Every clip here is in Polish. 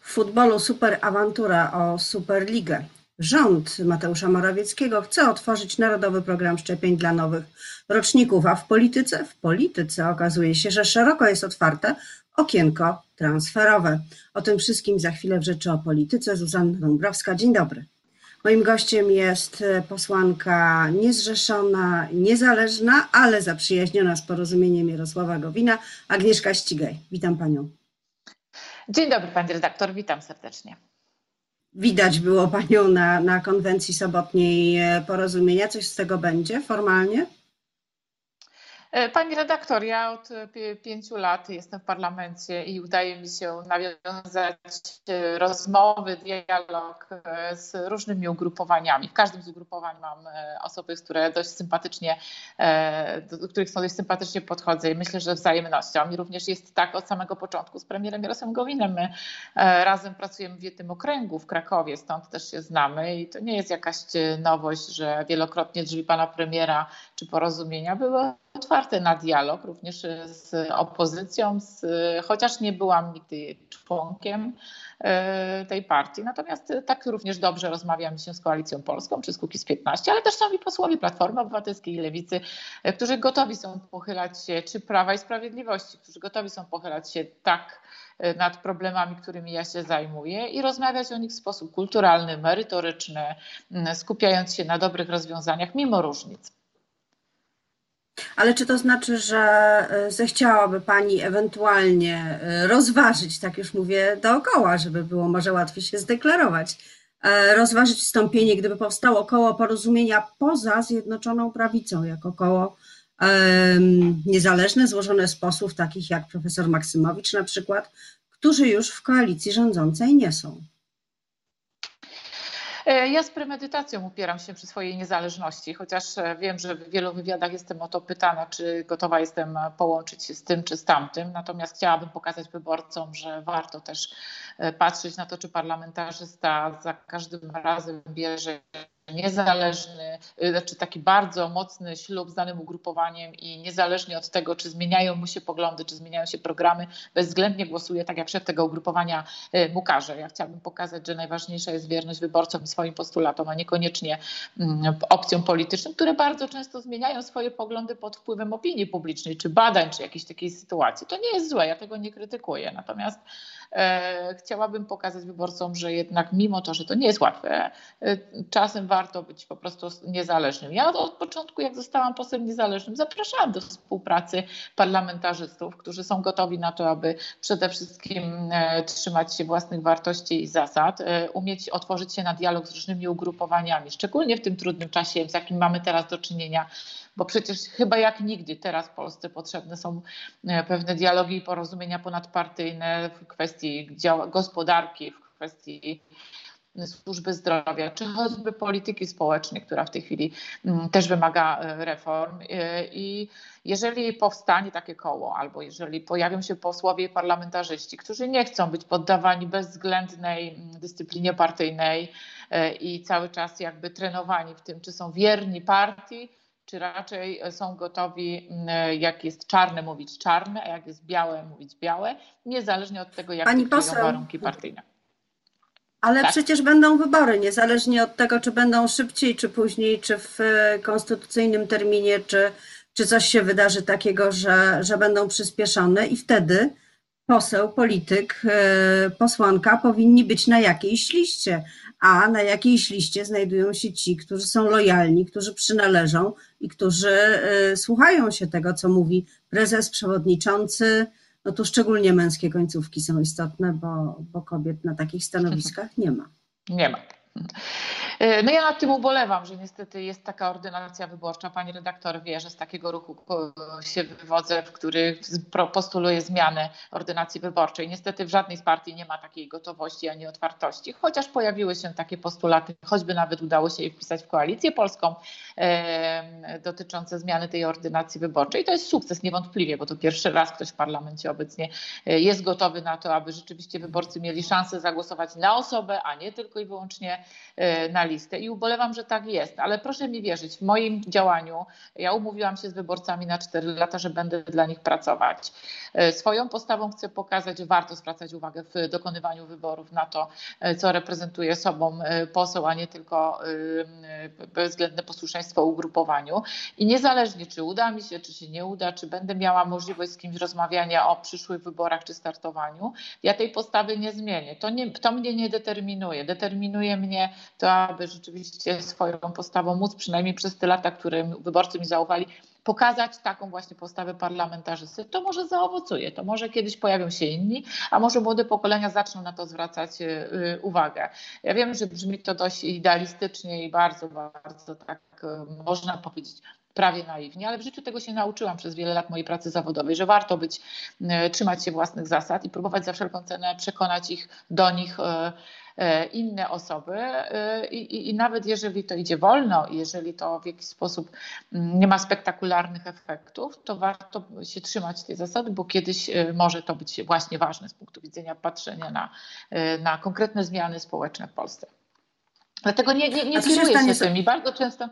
W futbolu super awantura o Superligę. Rząd Mateusza Morawieckiego chce otworzyć narodowy program szczepień dla nowych roczników, a w polityce, w polityce okazuje się, że szeroko jest otwarte okienko transferowe. O tym wszystkim za chwilę w Rzeczy o Polityce. Zuzanna Dąbrowska, dzień dobry. Moim gościem jest posłanka niezrzeszona, niezależna, ale zaprzyjaźniona z porozumieniem Jarosława Gowina, Agnieszka Ścigaj. Witam panią. Dzień dobry pani redaktor, witam serdecznie. Widać było panią na, na konwencji sobotniej porozumienia. Coś z tego będzie formalnie? E, pani redaktor, ja od pięciu lat jestem w parlamencie i udaje mi się nawiązać e, rozmowy, dialog e, z różnymi ugrupowaniami. W każdym z ugrupowań mam osoby, które dość sympatycznie, do których są dość sympatycznie podchodzę i myślę, że wzajemnością. I również jest tak od samego początku z premierem Jarosławem Gowinem. My razem pracujemy w jednym okręgu w Krakowie, stąd też się znamy i to nie jest jakaś nowość, że wielokrotnie drzwi pana premiera czy porozumienia były otwarte na dialog również z opozycją, z, chociaż nie byłam nigdy członkiem e, tej partii. Natomiast tak również dobrze rozmawiam się z Koalicją Polską czy z Kukiz 15, ale też są i posłowie Platformy Obywatelskiej i Lewicy, którzy gotowi są pochylać się, czy Prawa i Sprawiedliwości, którzy gotowi są pochylać się tak nad problemami, którymi ja się zajmuję i rozmawiać o nich w sposób kulturalny, merytoryczny, skupiając się na dobrych rozwiązaniach mimo różnic. Ale czy to znaczy, że e, zechciałaby Pani ewentualnie e, rozważyć, tak już mówię dookoła, żeby było może łatwiej się zdeklarować, e, rozważyć wstąpienie, gdyby powstało koło porozumienia poza Zjednoczoną Prawicą, jako koło niezależne, złożone z posłów takich jak profesor Maksymowicz na przykład, którzy już w koalicji rządzącej nie są? E, ja z premedytacją upieram się przy swojej niezależności, chociaż e, wiem, że w wielu wywiadach jestem o to pytana, czy gotowa jestem połączyć się z tym czy z tamtym. Natomiast chciałabym pokazać wyborcom, że warto też e, patrzeć na to, czy parlamentarzysta za każdym razem bierze niezależny, y, znaczy taki bardzo mocny ślub z danym ugrupowaniem i niezależnie od tego, czy zmieniają mu się poglądy, czy zmieniają się programy, bezwzględnie głosuje tak, jak szef tego ugrupowania y, mu każe. Ja chciałabym pokazać, że najważniejsza jest wierność wyborcom i swoim postulatom, a niekoniecznie mm, opcjom politycznym, które bardzo często zmieniają swoje poglądy pod wpływem opinii publicznej, czy badań, czy jakiejś takiej sytuacji. To nie jest złe, ja tego nie krytykuję. Natomiast chciałabym pokazać wyborcom, że jednak mimo to, że to nie jest łatwe, e, czasem warto być po prostu niezależnym. Ja od początku, jak zostałam posłem niezależnym, zapraszałam do współpracy parlamentarzystów, którzy są gotowi na to, aby przede wszystkim e, trzymać się własnych wartości i zasad, e, umieć otworzyć się na dialog z różnymi ugrupowaniami, szczególnie w tym trudnym czasie, z jakim mamy teraz do czynienia bo przecież chyba jak nigdy teraz Polsce potrzebne są e, pewne dialogi i porozumienia ponadpartyjne w kwestii gospodarki, w kwestii służby zdrowia, czy choćby polityki społecznej, która w tej chwili mm, też wymaga e, reform. E, I jeżeli powstanie takie koło, albo jeżeli pojawią się posłowie i parlamentarzyści, którzy nie chcą być poddawani bezwzględnej mm, dyscyplinie partyjnej i cały czas jakby trenowani w tym, czy są wierni partii, czy raczej są gotowi, mm, jak jest czarne, mówić czarne, a jak jest białe, mówić białe, niezależnie od tego, jak Pani warunki partyjne. Ale tak. przecież będą wybory, niezależnie od tego, czy będą szybciej, czy później, czy w e, konstytucyjnym terminie, czy, czy coś się wydarzy takiego, że, że będą przyspieszone i wtedy poseł, polityk, e, posłanka powinni być na jakiejś liście, a na jakiejś liście znajdują się ci, którzy są lojalni, którzy przynależą i którzy e, słuchają się tego, co mówi prezes, przewodniczący, no tu szczególnie męskie końcówki są istotne, bo, bo kobiet na takich stanowiskach nie ma. Nie ma. No ja nad tym ubolewam, że niestety jest taka ordynacja wyborcza. Pani redaktor wie, że z takiego ruchu się wywodzę, w który postuluje zmianę ordynacji wyborczej. Niestety w żadnej z partii nie ma takiej gotowości ani otwartości, chociaż pojawiły się takie postulaty, choćby nawet udało się je wpisać w koalicję polską e, dotyczące zmiany tej ordynacji wyborczej. To jest sukces niewątpliwie, bo to pierwszy raz ktoś w parlamencie obecnie e, jest gotowy na to, aby rzeczywiście wyborcy mieli szansę zagłosować na osobę, a nie tylko i wyłącznie na listę i ubolewam, że tak jest, ale proszę mi wierzyć, w moim działaniu ja umówiłam się z wyborcami na 4 lata, że będę dla nich pracować. E, swoją postawą chcę pokazać, że warto zwracać uwagę w dokonywaniu wyborów na to, co reprezentuje sobą poseł, a nie tylko bezwzględne posłuszeństwo ugrupowaniu. I niezależnie, czy uda mi się, czy się nie uda, czy będę miała możliwość z kimś rozmawiania o przyszłych wyborach czy startowaniu, ja tej postawy nie zmienię. To, nie, to mnie nie determinuje. Determinuje mnie to, aby rzeczywiście swoją postawą móc przynajmniej przez te lata, które wyborcy mi zaufali, pokazać taką właśnie postawę parlamentarzysty, to może zaowocuje, to może kiedyś pojawią się inni, a może młode pokolenia zaczną na to zwracać y, y, uwagę. Ja wiem, że brzmi to dość idealistycznie i bardzo, bardzo tak y, można powiedzieć prawie naiwnie, ale w życiu tego się nauczyłam przez wiele lat mojej pracy zawodowej, że warto być, trzymać się własnych zasad i próbować za wszelką cenę przekonać ich do nich inne osoby e, I, i, i, nawet jeżeli to idzie wolno, jeżeli to w jakiś sposób mm, nie ma spektakularnych efektów, to warto się trzymać tej zasady, bo kiedyś e, może to być właśnie ważne z punktu widzenia patrzenia na, na konkretne zmiany społeczne w Polsce. Dlatego nie, nie, nie kieruję się, się tym i bardzo często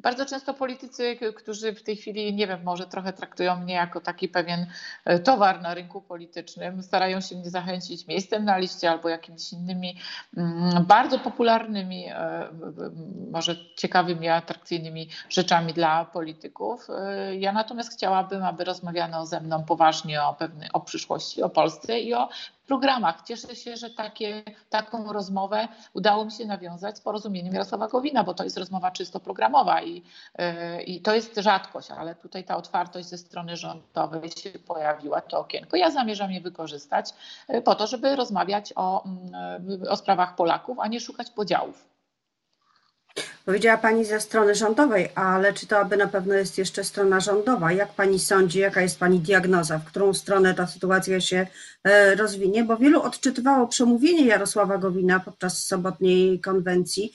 bardzo często politycy, którzy w tej chwili, nie wiem, może trochę traktują mnie jako taki pewien e, towar na rynku politycznym, starają się mnie zachęcić miejscem na liście albo jakimiś innymi mm, bardzo popularnymi, e, może ciekawymi, atrakcyjnymi rzeczami dla polityków. E, ja natomiast chciałabym, aby rozmawiano ze mną poważnie o, pewnej, o przyszłości, o Polsce i o programach. Cieszę się, że takie, taką rozmowę udało mi się nawiązać z porozumieniem Jarosława Gowina, bo to jest rozmowa czysto programowa i, yy, i to jest rzadkość, ale tutaj ta otwartość ze strony rządowej się pojawiła, to okienko. Ja zamierzam je wykorzystać yy, po to, żeby rozmawiać o, yy, o sprawach Polaków, a nie szukać podziałów. Powiedziała Pani ze strony rządowej, ale czy to aby na pewno jest jeszcze strona rządowa? Jak Pani sądzi, jaka jest Pani diagnoza, w którą stronę ta sytuacja się e, rozwinie? Bo wielu odczytywało przemówienie Jarosława Gowina podczas sobotniej konwencji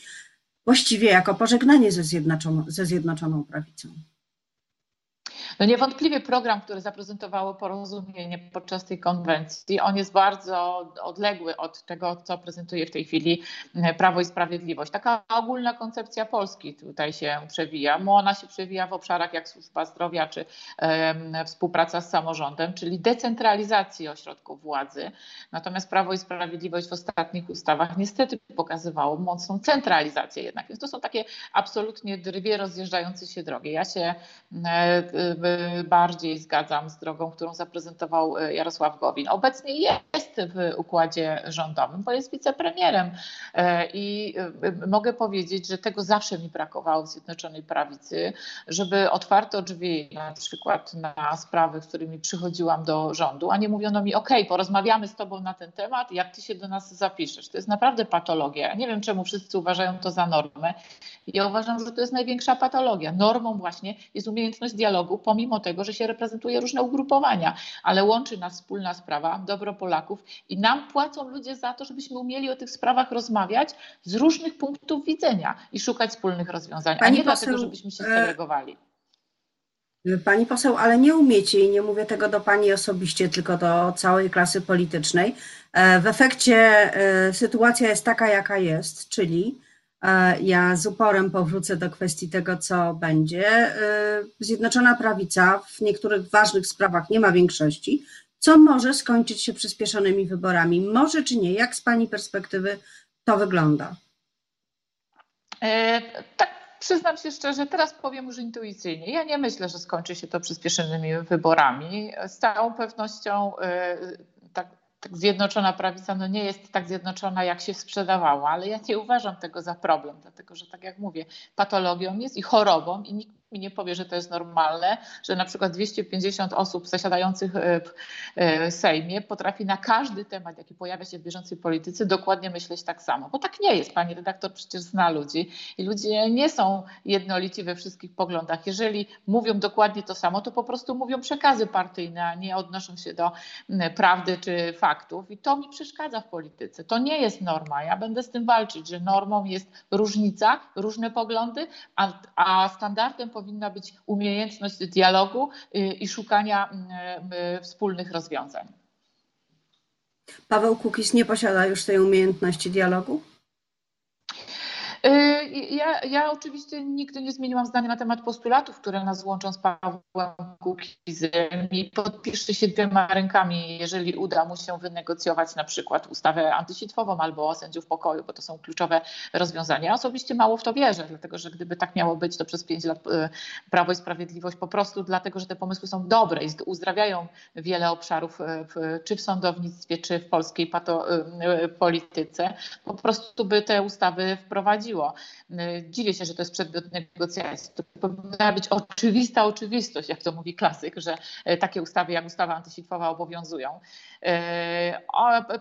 właściwie jako pożegnanie ze Zjednoczoną, ze Zjednoczoną Prawicą. No niewątpliwie program, który zaprezentowało porozumienie podczas tej konwencji, on jest bardzo odległy od tego, co prezentuje w tej chwili e, Prawo i Sprawiedliwość. Taka ogólna koncepcja Polski tutaj się przewija. Ona się przewija w obszarach jak służba zdrowia czy współpraca z samorządem, czyli decentralizacji ośrodków władzy. Natomiast Prawo i Sprawiedliwość w ostatnich ustawach niestety pokazywało mocną centralizację jednak. Więc to są takie absolutnie dwie rozjeżdżające się drogi. Ja się e, bardziej zgadzam z drogą, którą zaprezentował e, Jarosław Gowin. Obecnie jest w układzie rządowym, bo jest wicepremierem e, i e, mogę powiedzieć, że tego zawsze mi brakowało w Zjednoczonej Prawicy, żeby otwarto drzwi na przykład na sprawy, z którymi przychodziłam do rządu, a nie mówiono mi, ok, porozmawiamy z tobą na ten temat, jak ty się do nas zapiszesz. To jest naprawdę patologia. Nie wiem, czemu wszyscy uważają to za normę. Ja uważam, że to jest największa patologia. Normą właśnie jest umiejętność dialogu, pomimo tego, że się reprezentuje różne ugrupowania, ale łączy nas wspólna sprawa, dobro Polaków i nam płacą ludzie za to, żebyśmy umieli o tych sprawach rozmawiać z różnych punktów widzenia i szukać wspólnych rozwiązań, Pani a nie poseł, dlatego, żebyśmy się e, segregowali. Pani poseł, ale nie umiecie i nie mówię tego do Pani osobiście, tylko do całej klasy politycznej. E, w efekcie e, sytuacja jest taka, jaka jest, czyli ja z uporem powrócę do kwestii tego, co będzie. Y, Zjednoczona Prawica w niektórych ważnych sprawach nie ma większości, co może skończyć się przyspieszonymi wyborami. Może czy nie? Jak z Pani perspektywy to wygląda? E, tak, przyznam się szczerze, teraz powiem już intuicyjnie. Ja nie myślę, że skończy się to przyspieszonymi wyborami. Z całą pewnością e, zjednoczona prawica no nie jest tak zjednoczona, jak się sprzedawało, ale ja nie uważam tego za problem, dlatego że tak jak mówię, patologią jest i chorobą i nikt mi nie powie, że to jest normalne, że na przykład 250 osób zasiadających e, e, w Sejmie potrafi na każdy temat, jaki pojawia się w bieżącej polityce, dokładnie myśleć tak samo. Bo tak nie jest. Pani redaktor przecież zna ludzi i ludzie nie są jednolici we wszystkich poglądach. Jeżeli mówią dokładnie to samo, to po prostu mówią przekazy partyjne, a nie odnoszą się do prawdy czy faktów. I to mi przeszkadza w polityce. To nie jest norma. Ja będę z tym walczyć, że normą jest różnica, różne poglądy, a, a standardem powinien powinna być umiejętność dialogu y, i szukania y, y, wspólnych rozwiązań. Paweł Kukiz nie posiada już tej umiejętności dialogu? Ja, ja oczywiście nigdy nie zmieniłam zdania na temat postulatów, które nas łączą z Pawłem Kukizem i podpiszę się dwiema rękami, jeżeli uda mu się wynegocjować na przykład ustawę antysitwową albo sędziów pokoju, bo to są kluczowe rozwiązania. Ja osobiście mało w to wierzę, dlatego że gdyby tak miało być, to przez pięć lat e, Prawo i Sprawiedliwość po prostu dlatego, że te pomysły są dobre i uzdrawiają wiele obszarów, w, czy w sądownictwie, czy w polskiej pato, polityce, po prostu by te ustawy wprowadziło. Dziwię się, że to jest przedmiot negocjacji. To powinna być oczywista oczywistość, jak to mówi klasyk, że e, takie ustawy jak ustawa antysitwowa obowiązują. E,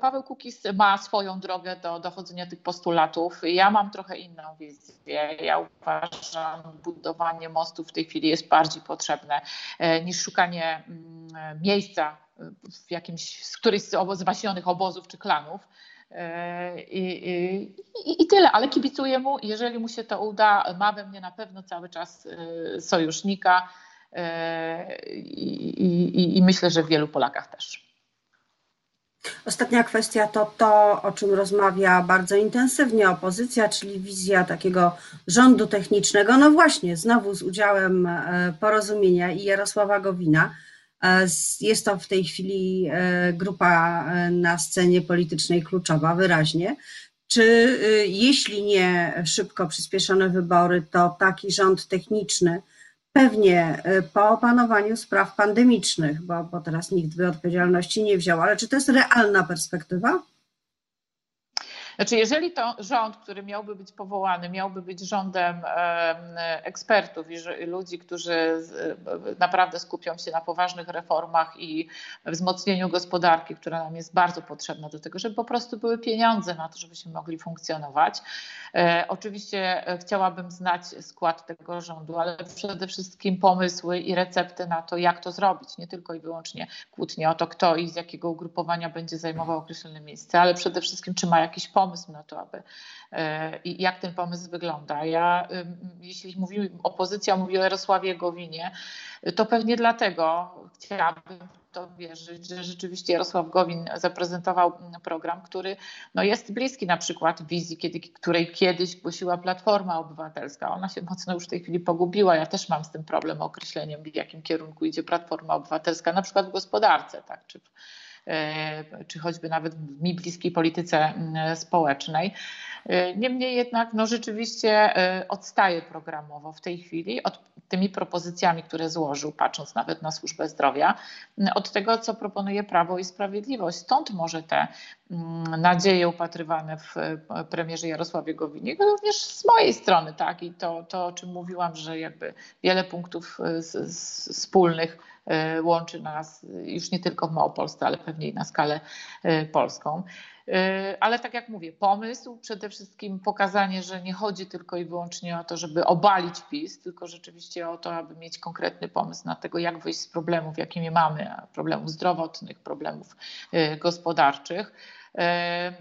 Paweł Kukiz ma swoją drogę do dochodzenia tych postulatów. Ja mam trochę inną wizję. Ja uważam, budowanie mostów w tej chwili jest bardziej potrzebne e, niż szukanie mm, miejsca w jakimś, z którejś z obozów czy klanów. I, i, I, tyle, ale kibicuję mu. Jeżeli mu się to uda, ma we mnie na pewno cały czas sojusznika i, i myślę, że w wielu Polakach też. Ostatnia kwestia to to, o czym rozmawia bardzo intensywnie opozycja, czyli wizja takiego rządu technicznego. No właśnie, znowu z udziałem e, porozumienia i Jarosława Gowina. E, jest to w tej chwili e, grupa na scenie politycznej kluczowa, wyraźnie. Czy jeśli nie szybko przyspieszone wybory, to taki rząd techniczny Pewnie po opanowaniu spraw pandemicznych, bo, bo teraz nikt by odpowiedzialności nie wziął, ale czy to jest realna perspektywa? Znaczy, jeżeli to rząd, który miałby być powołany, miałby być rządem ekspertów i ludzi, którzy naprawdę skupią się na poważnych reformach i wzmocnieniu gospodarki, która nam jest bardzo potrzebna do tego, żeby po prostu były pieniądze na to, żebyśmy mogli funkcjonować. E, oczywiście e, chciałabym znać skład tego rządu, ale przede wszystkim pomysły i recepty na to, jak to zrobić. Nie tylko i wyłącznie kłótnie o to, kto i z jakiego ugrupowania będzie zajmował określone miejsce, ale przede wszystkim, czy ma jakiś pomysł, pomysł na to, aby e, i jak ten pomysł wygląda. Ja, jeśli mówi, opozycja mówi o Jarosławie Gowinie, to pewnie dlatego chciałabym to wierzyć, że rzeczywiście Jarosław Gowin zaprezentował program, który no jest bliski na przykład wizji, kiedy, której kiedyś głosiła Platforma Obywatelska. Ona się mocno już w tej chwili pogubiła. Ja też mam z tym problem określeniem, w jakim kierunku idzie Platforma Obywatelska, na przykład w gospodarce, tak, czy w czy choćby nawet w mi bliskiej polityce mm, społecznej. E, niemniej jednak no rzeczywiście e, odstaje programowo w tej chwili od tymi propozycjami, które złożył, patrząc nawet na służbę zdrowia, od tego, co proponuje Prawo i Sprawiedliwość. Stąd może te mm, nadzieje upatrywane w premierze Jarosławie Gowinie, również z mojej strony, tak, i to, to o czym mówiłam, że jakby wiele punktów z, z wspólnych E, łączy nas już nie tylko w Małopolsce, ale pewnie i na skalę e, polską. E, ale tak jak mówię, pomysł, przede wszystkim pokazanie, że nie chodzi tylko i wyłącznie o to, żeby obalić PiS, tylko rzeczywiście o to, aby mieć konkretny pomysł na tego, jak wyjść z problemów, jakimi mamy, problemów zdrowotnych, problemów gospodarczych E,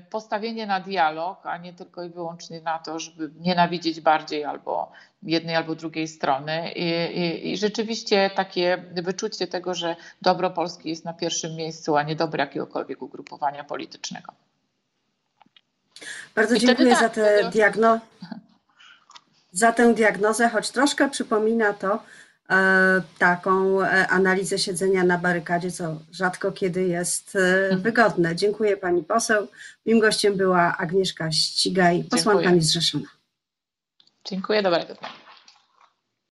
postawienie na dialog, a nie tylko i wyłącznie na to, żeby nienawidzieć bardziej albo jednej albo drugiej strony. I, i, I, rzeczywiście takie wyczucie tego, że dobro Polski jest na pierwszym miejscu, a nie dobro jakiegokolwiek ugrupowania politycznego. Bardzo I dziękuję tak, za, tę diagno- za tę diagnozę, choć troszkę przypomina to, E, taką e, analizę siedzenia na barykadzie, co rzadko kiedy jest e, mhm. wygodne. Dziękuję pani poseł. Moim gościem była Agnieszka Ścigaj, posłanka niezrzeszona. Dziękuję, dobrego dnia.